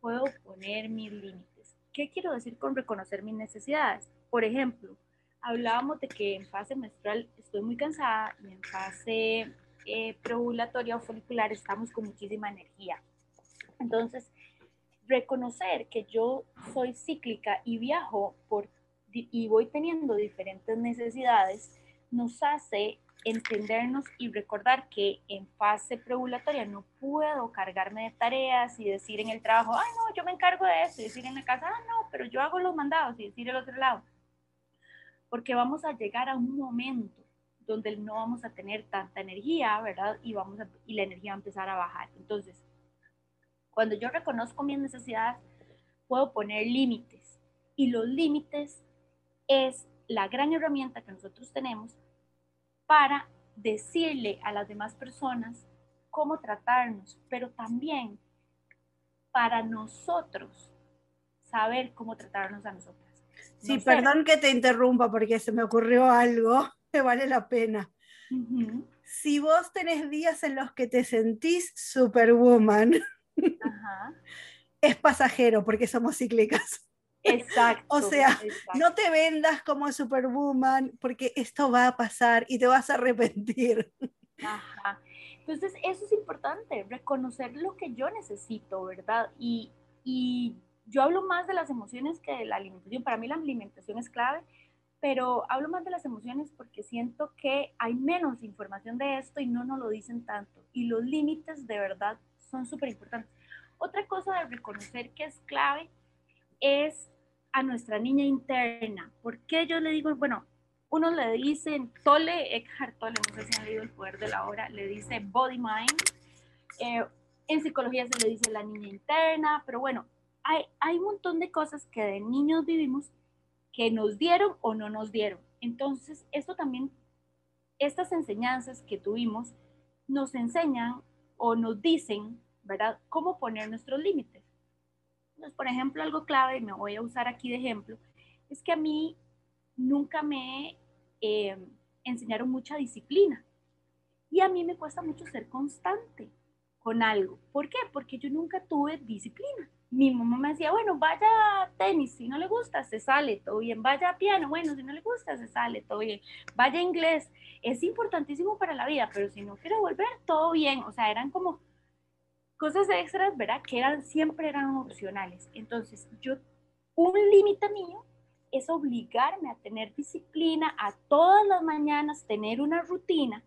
puedo poner mis límites. ¿Qué quiero decir con reconocer mis necesidades? Por ejemplo, hablábamos de que en fase menstrual estoy muy cansada y en fase eh, o folicular estamos con muchísima energía. Entonces, reconocer que yo soy cíclica y viajo y voy teniendo diferentes necesidades nos hace entendernos y recordar que en fase preovulatoria no puedo cargarme de tareas y decir en el trabajo, ay no, yo me encargo de eso, y decir en la casa, ah no, pero yo hago los mandados y decir el otro lado porque vamos a llegar a un momento donde no vamos a tener tanta energía, ¿verdad? Y, vamos y la energía va a empezar a bajar. Entonces, cuando yo reconozco mis necesidades, puedo poner límites. Y los límites es la gran herramienta que nosotros tenemos para decirle a las demás personas cómo tratarnos, pero también para nosotros saber cómo tratarnos a nosotros. Sí, perdón que te interrumpa porque se me ocurrió algo que vale la pena. Si vos tenés días en los que te sentís superwoman, es pasajero porque somos cíclicas. Exacto. o sea, no te vendas como superwoman porque esto va a pasar y te vas a arrepentir. Ajá. Entonces, eso es importante, reconocer lo que yo necesito, ¿verdad? Y, y yo hablo más de las emociones que de la alimentación. Para mí la alimentación es clave, pero hablo más de las emociones porque siento que hay menos información de esto y no nos lo dicen tanto. Y los límites de verdad son súper importantes. Otra cosa de reconocer que es clave es a nuestra niña interna. ¿Por qué yo le digo, bueno, uno le dicen, Tole, Eckhart Tolle, no sé si han leído El Poder de la Hora, le dice body mind. Eh, en psicología se le dice la niña interna, pero bueno, hay, un montón de cosas que de niños vivimos que nos dieron o no nos dieron. Entonces, esto también, estas enseñanzas que tuvimos, nos enseñan o nos dicen, ¿verdad?, cómo poner nuestros límites. Entonces, por ejemplo, algo clave, y me voy a usar aquí de ejemplo, es que a mí nunca me eh, enseñaron mucha disciplina. Y a mí me cuesta mucho ser constante con algo. ¿Por qué? Porque yo nunca tuve disciplina mi mamá me decía, bueno, vaya a tenis, si no le gusta, se sale, todo bien, vaya a piano, bueno, si no le gusta, se sale, todo bien, vaya a inglés, es importantísimo para la vida, pero si no quiere volver, todo bien, o sea, eran como cosas extras, ¿verdad? Que eran, siempre eran opcionales. Entonces, yo, un límite mío es obligarme a tener disciplina, a todas las mañanas tener una rutina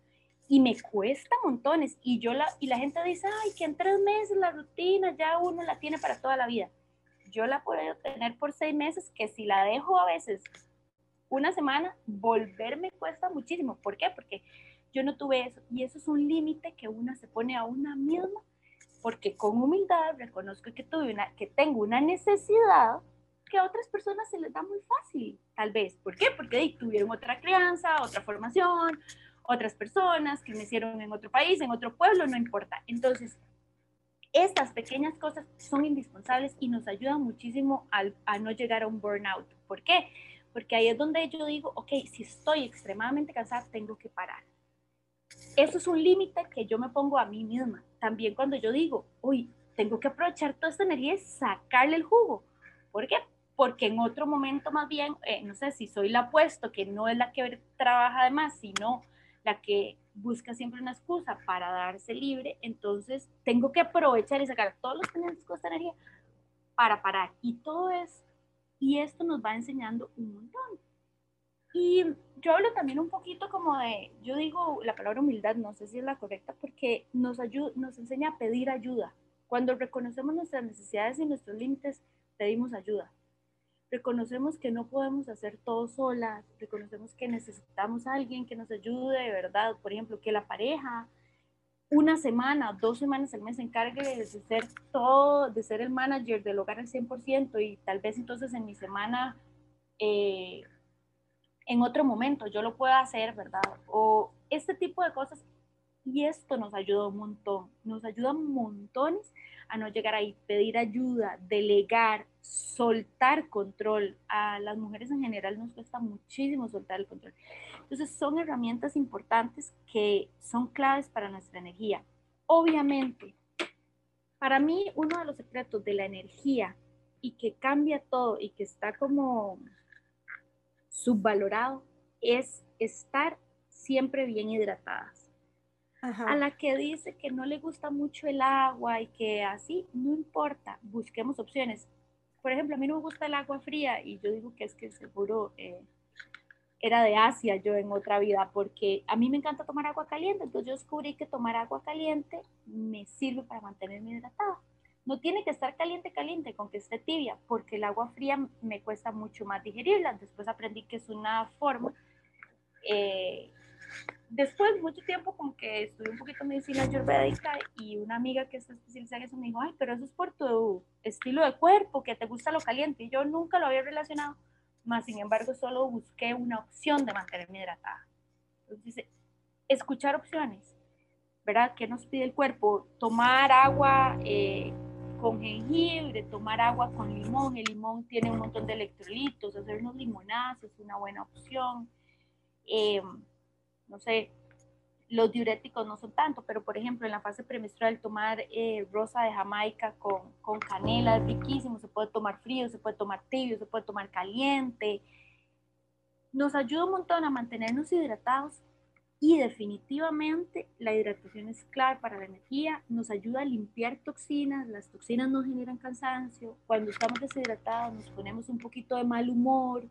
y me cuesta montones. Y, yo la, y la gente dice, ay, que en tres meses la rutina ya uno la tiene para toda la vida. Yo la puedo tener por seis meses, que si la dejo a veces una semana, volverme cuesta muchísimo. ¿Por qué? Porque yo no tuve eso. Y eso es un límite que una se pone a una misma, porque con humildad reconozco que, tuve una, que tengo una necesidad que a otras personas se les da muy fácil, tal vez. ¿Por qué? Porque tuvieron otra crianza, otra formación, otras personas que nacieron en otro país, en otro pueblo, no importa. Entonces, estas pequeñas cosas son indispensables y nos ayudan muchísimo a no llegar a un burnout. ¿Por qué? Porque ahí es donde yo digo, ok, si estoy extremadamente cansada, tengo que parar. Eso es un límite que yo me pongo a mí misma. También cuando yo digo, uy, tengo que aprovechar toda esta energía y sacarle el jugo. ¿Por qué? Porque en otro momento más bien, eh, no sé si soy la apuesto, que no es la que trabaja de más, sino la que busca siempre una excusa para darse libre, entonces tengo que aprovechar y sacar todos los pendientes con esta energía para parar. Y todo es, y esto nos va enseñando un montón. Y yo hablo también un poquito como de, yo digo la palabra humildad, no sé si es la correcta, porque nos, ayuda, nos enseña a pedir ayuda. Cuando reconocemos nuestras necesidades y nuestros límites, pedimos ayuda. Reconocemos que no podemos hacer todo solas, reconocemos que necesitamos a alguien que nos ayude de verdad, por ejemplo, que la pareja una semana, dos semanas al mes encargue de ser todo, de ser el manager del hogar al 100% y tal vez entonces en mi semana eh, en otro momento yo lo pueda hacer, ¿verdad? O este tipo de cosas. Y esto nos ayuda un montón, nos ayuda montones a no llegar ahí, pedir ayuda, delegar, soltar control. A las mujeres en general nos cuesta muchísimo soltar el control. Entonces son herramientas importantes que son claves para nuestra energía. Obviamente, para mí uno de los secretos de la energía y que cambia todo y que está como subvalorado es estar siempre bien hidratadas. A la que dice que no le gusta mucho el agua y que así, no importa, busquemos opciones. Por ejemplo, a mí no me gusta el agua fría y yo digo que es que seguro eh, era de Asia yo en otra vida, porque a mí me encanta tomar agua caliente, entonces yo descubrí que tomar agua caliente me sirve para mantenerme hidratada. No tiene que estar caliente, caliente, con que esté tibia, porque el agua fría me cuesta mucho más digerirla. Después aprendí que es una forma. Eh, después, mucho tiempo, como que estudié un poquito medicina ayurvédica y una amiga que está especializada en eso me dijo, ay, pero eso es por tu estilo de cuerpo, que te gusta lo caliente. Y yo nunca lo había relacionado, más sin embargo, solo busqué una opción de mantenerme hidratada. Entonces, escuchar opciones, ¿verdad? ¿Qué nos pide el cuerpo? Tomar agua. Eh, con jengibre, tomar agua con limón. El limón tiene un montón de electrolitos, hacer unos limonadas es una buena opción. Em, no sé, los diuréticos no son tanto, pero por ejemplo en la fase premenstrual tomar eh, rosa de Jamaica con, con, canela es riquísimo, se puede tomar frío, se puede tomar tibio, se puede tomar caliente. Nos ayuda un montón a mantenernos hidratados y definitivamente la hidratación es clave para la energía, nos ayuda a limpiar toxinas, las toxinas nos generan cansancio, cuando estamos deshidratados nos ponemos un poquito de mal humor,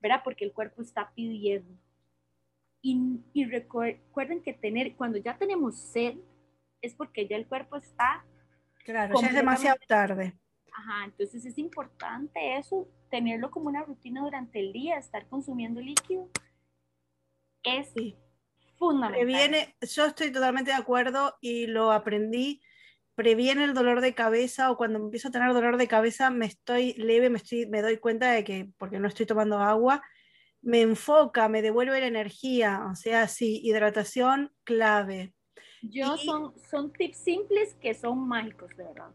¿verdad? Porque el cuerpo está pidiendo. Y, y recuerden que tener, cuando ya tenemos sed, es porque ya el cuerpo está... Claro, ya es demasiado tarde. Ajá, entonces es importante eso, tenerlo como una rutina durante el día, estar consumiendo líquido. Es sí Previene, yo estoy totalmente de acuerdo y lo aprendí. Previene el dolor de cabeza o cuando empiezo a tener dolor de cabeza me estoy leve, me, estoy, me doy cuenta de que porque no estoy tomando agua, me enfoca, me devuelve la energía. O sea, sí, hidratación clave. Yo son, son tips simples que son mágicos, de verdad.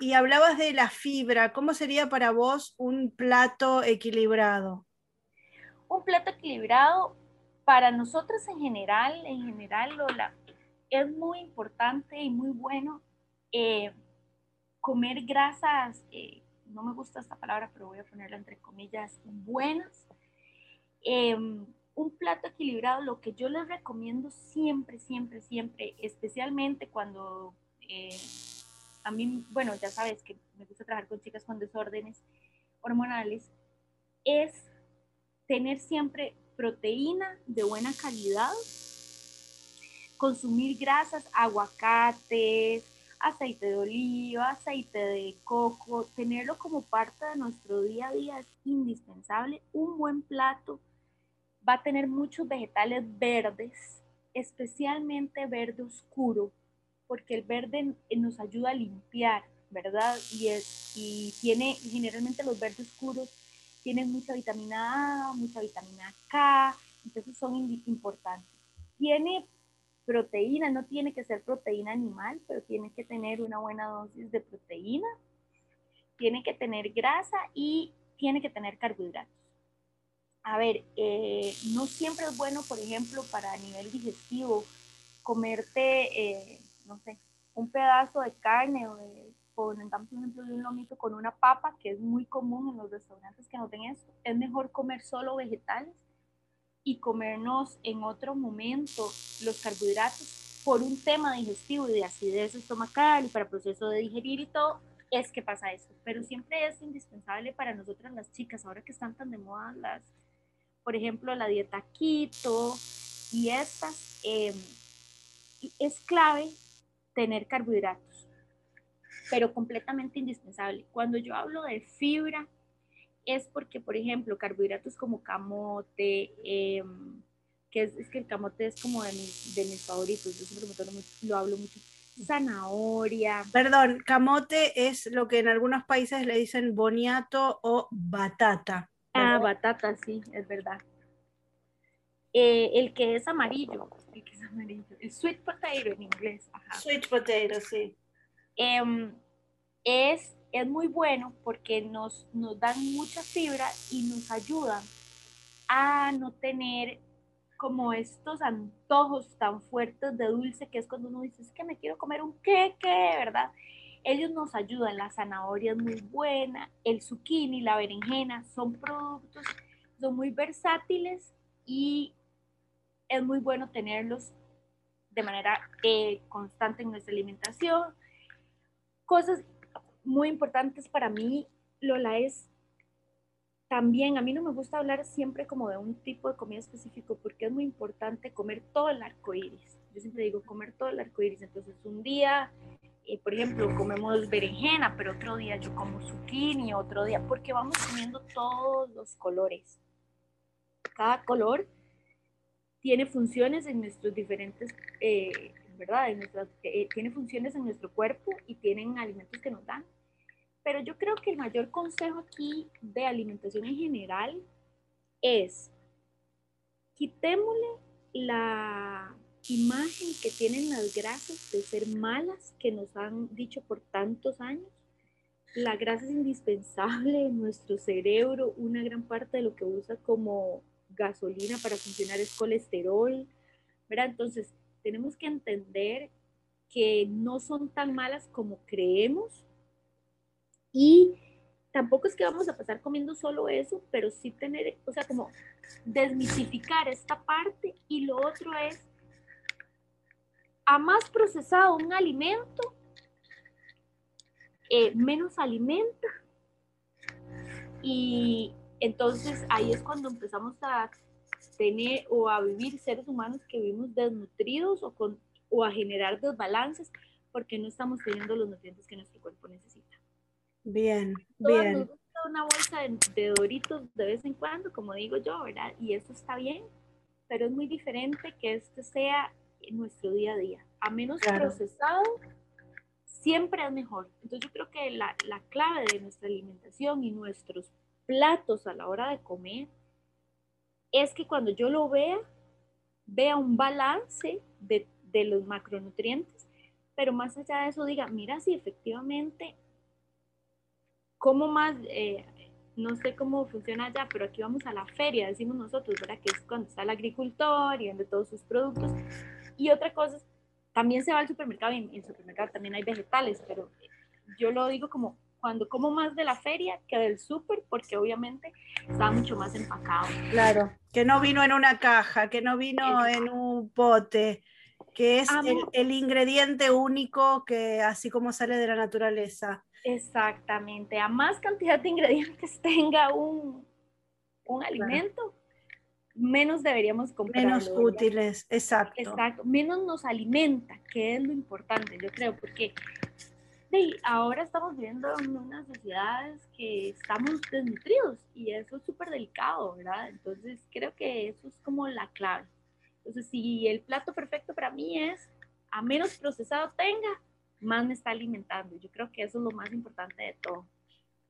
Y hablabas de la fibra. ¿Cómo sería para vos un plato equilibrado? Un plato equilibrado para nosotros en general, en general, Lola, es muy importante y muy bueno eh, comer grasas, eh, no me gusta esta palabra, pero voy a ponerla entre comillas, buenas. Em, un plato equilibrado, lo que yo les recomiendo siempre, siempre, siempre, especialmente cuando eh, a mí, bueno, ya sabes que me gusta trabajar con chicas con desórdenes hormonales, es tener siempre proteína de buena calidad, consumir grasas, aguacates, aceite de oliva, aceite de coco, tenerlo como parte de nuestro día a día es indispensable. Un buen plato va a tener muchos vegetales verdes, especialmente verde oscuro, porque el verde nos ayuda a limpiar, ¿verdad? Y, es, y tiene generalmente los verdes oscuros tienen mucha vitamina A, mucha vitamina K, entonces son importantes. Tiene proteína, no tiene que ser proteína animal, pero tiene que tener una buena dosis de proteína, tiene que tener grasa y tiene que tener carbohidratos. A ver, eh, no siempre es bueno, por ejemplo, para nivel digestivo, comerte, eh, no sé, un pedazo de carne o de, pongamos un ejemplo de un lomito con una papa, que es muy común en los restaurantes que no tengan esto. Es mejor comer solo vegetales y comernos en otro momento los carbohidratos por un tema digestivo y de acidez estomacal y para proceso de digerir y todo, es que pasa eso. Pero siempre es indispensable para nosotras las chicas, ahora que están tan de moda las, por ejemplo, la dieta keto y estas, em, es clave tener carbohidratos, pero completamente indispensable. Cuando yo hablo de fibra, es porque, por ejemplo, carbohidratos como camote, em, que es, que el camote es como de mis, de mis favoritos, yo siempre me lo hablo mucho, zanahoria. Perdón, camote es lo que en algunos países le dicen boniato o batata. Ah, batata, sí, es verdad. Eh, el que es amarillo, el que es amarillo, el sweet potato en inglés. Sweet potato, sí. Em, es es muy bueno porque nos, nos dan mucha fibra y nos ayudan a no tener como estos antojos tan fuertes de dulce que es cuando uno dice, es que me quiero comer un queque, ¿verdad? Ellos nos ayudan, la zanahoria es muy buena, el zucchini, la berenjena, son productos, son muy versátiles y es muy bueno tenerlos de manera eh, constante en nuestra alimentación. Cosas muy importantes para mí, Lola, es también, a mí no me gusta hablar siempre como de un tipo de comida específico porque es muy importante comer todo el arco iris. Yo siempre digo comer todo el arco iris. Entonces, un día, eh, por ejemplo, comemos berenjena, pero otro día yo como zucchini, otro día, porque vamos comiendo todos los colores. Cada color tiene funciones en nuestros diferentes, eh, ¿verdad? En eh, tiene funciones en nuestro cuerpo y tienen alimentos que nos dan. Pero yo creo que el mayor consejo aquí de alimentación en general es quitémosle la imagen que tienen las grasas de ser malas que nos han dicho por tantos años. La grasa es indispensable en nuestro cerebro, una gran parte de lo que usa como gasolina para funcionar es colesterol, ¿verdad? Entonces, tenemos que entender que no son tan malas como creemos y tampoco es que vamos a pasar comiendo solo eso, pero sí tener, o sea, como desmitificar esta parte y lo otro es, a más procesado un alimento, eh, menos alimento. Y entonces ahí es cuando empezamos a tener o a vivir seres humanos que vivimos desnutridos o, con, o a generar desbalances porque no estamos teniendo los nutrientes que nuestro cuerpo necesita. Bien, bien. Nos gusta una bolsa de, doritos de vez en cuando, como digo yo, ¿verdad? Y eso está bien, pero es muy diferente que este sea nuestro día a día. A menos procesado, siempre es mejor. Entonces yo creo que la, la clave de nuestra alimentación y nuestros platos a la hora de comer es que cuando yo lo vea, vea un balance de, de los macronutrientes, pero más allá de eso diga, mira si efectivamente ¿Cómo más? Eh, no sé cómo funciona allá, pero aquí vamos a la feria, decimos nosotros, ¿verdad? Que es cuando está el agricultor y vende todos sus productos. Y otra cosa, también se va al supermercado y en el supermercado también hay vegetales, pero yo lo digo como cuando como más de la feria que del súper, porque obviamente está mucho más empacado. Claro, que no vino en una caja, que no vino en un pote. que es el, ingrediente único que así como sale de la naturaleza. Exactamente, a más cantidad de ingredientes tenga un, un alimento, menos deberíamos comprar. Menos útiles, exacto. Exacto, menos nos alimenta, que es lo importante, yo creo, porque ahora estamos viendo en unas sociedades que estamos desnutridos y eso es súper delicado, ¿verdad? Entonces creo que eso es como la clave. Entonces, si el plato perfecto para mí es a menos procesado tenga, más me está alimentando. Yo creo que eso es lo más importante de todo.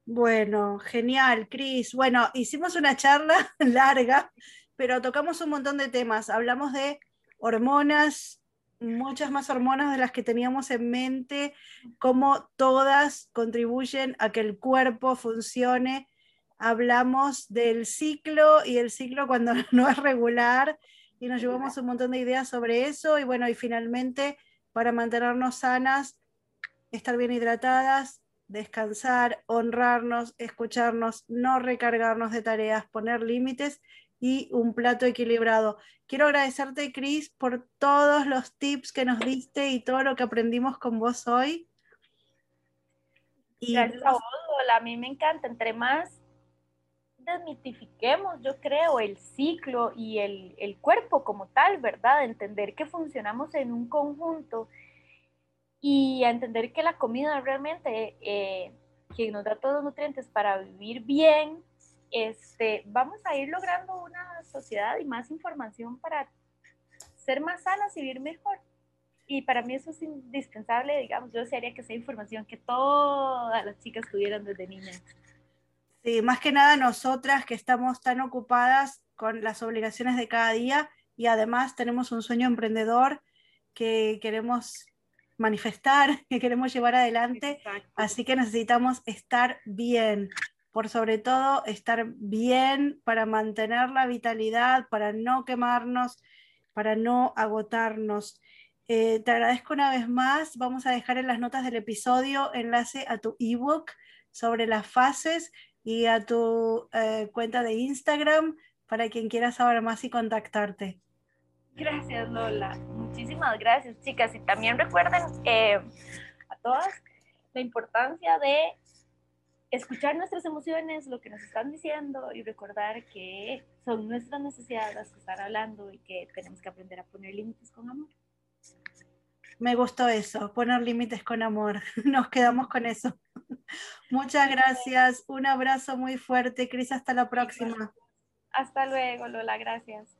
Bueno, genial, Cris. Bueno, hicimos una charla larga, pero tocamos un montón de temas. Hablamos de hormonas, muchas más hormonas de las que teníamos en mente, cómo todas contribuyen a que el cuerpo funcione. Hablamos del ciclo y el ciclo cuando no es regular y nos llevamos un montón de ideas sobre eso y bueno, y finalmente para mantenernos sanas, estar bien hidratadas, descansar, honrarnos, escucharnos, no recargarnos de tareas, poner límites y un plato equilibrado. Quiero agradecerte, Cris, por todos los tips que nos diste y todo lo que aprendimos con vos hoy. Y Gracias a vos, A mí me encanta. Entre más desmitifiquemos, yo creo, el ciclo y el, cuerpo como tal, ¿verdad? Entender que funcionamos en un conjunto y entender que la comida realmente, eh, que nos da todos los nutrientes para vivir bien, este, vamos a ir logrando una sociedad y más información para ser más sanas y vivir mejor. Y para mí eso es indispensable, digamos, yo desearía que esa información que todas las chicas tuvieran desde niñas. Sí, más que nada nosotras que estamos tan ocupadas con las obligaciones de cada día y además tenemos un sueño emprendedor que queremos manifestar, que queremos llevar adelante, así que necesitamos estar bien, por sobre todo estar bien para mantener la vitalidad, para no quemarnos, para no agotarnos. Eh, te agradezco una vez más, vamos a dejar en las notas del episodio enlace a tu ebook sobre las fases y a tu eh, cuenta de Instagram para quien quiera saber más y contactarte. Gracias, Lola. Muchísimas gracias, chicas. Y también recuerden eh, a todas la importancia de escuchar nuestras emociones, lo que nos están diciendo y recordar que son nuestras necesidades las que están hablando y que tenemos que aprender a poner límites con amor. Me gustó eso, poner límites con amor. Nos quedamos con eso. Muchas gracias. Un abrazo muy fuerte, Cris. Hasta la próxima. Hasta luego, Lola. Gracias.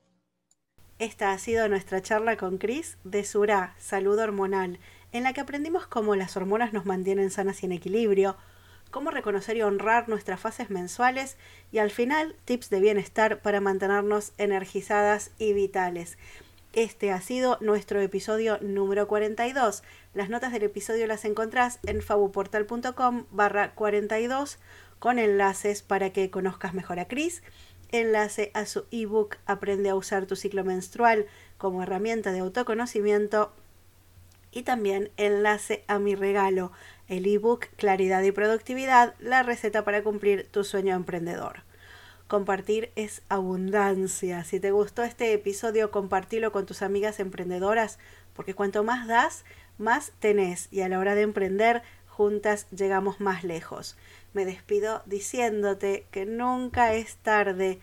Esta ha sido nuestra charla con Cris de Sura, Salud Hormonal, en la que aprendimos cómo las hormonas nos mantienen sanas y en equilibrio, cómo reconocer y honrar nuestras fases mensuales y al final tips de bienestar para mantenernos energizadas y vitales. Este ha sido nuestro episodio número 42. Las notas del episodio las encontrás en fabuportal.com barra 42 con enlaces para que conozcas mejor a Cris, enlace a su ebook Aprende a usar tu ciclo menstrual como herramienta de autoconocimiento y también enlace a mi regalo, el ebook Claridad y Productividad, la receta para cumplir tu sueño emprendedor. Compartir es abundancia. Si te gustó este episodio, compartilo con tus amigas emprendedoras, porque cuanto más das, más tenés y a la hora de emprender, juntas llegamos más lejos. Me despido diciéndote que nunca es tarde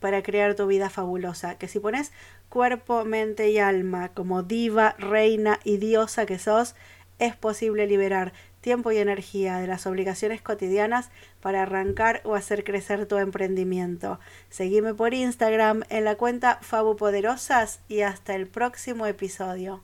para crear tu vida fabulosa, que si pones cuerpo, mente y alma como diva, reina y diosa que sos, es posible liberar tiempo y energía de las obligaciones cotidianas para arrancar o hacer crecer tu emprendimiento. Seguime por Instagram en la cuenta Fabupoderosas y hasta el próximo episodio.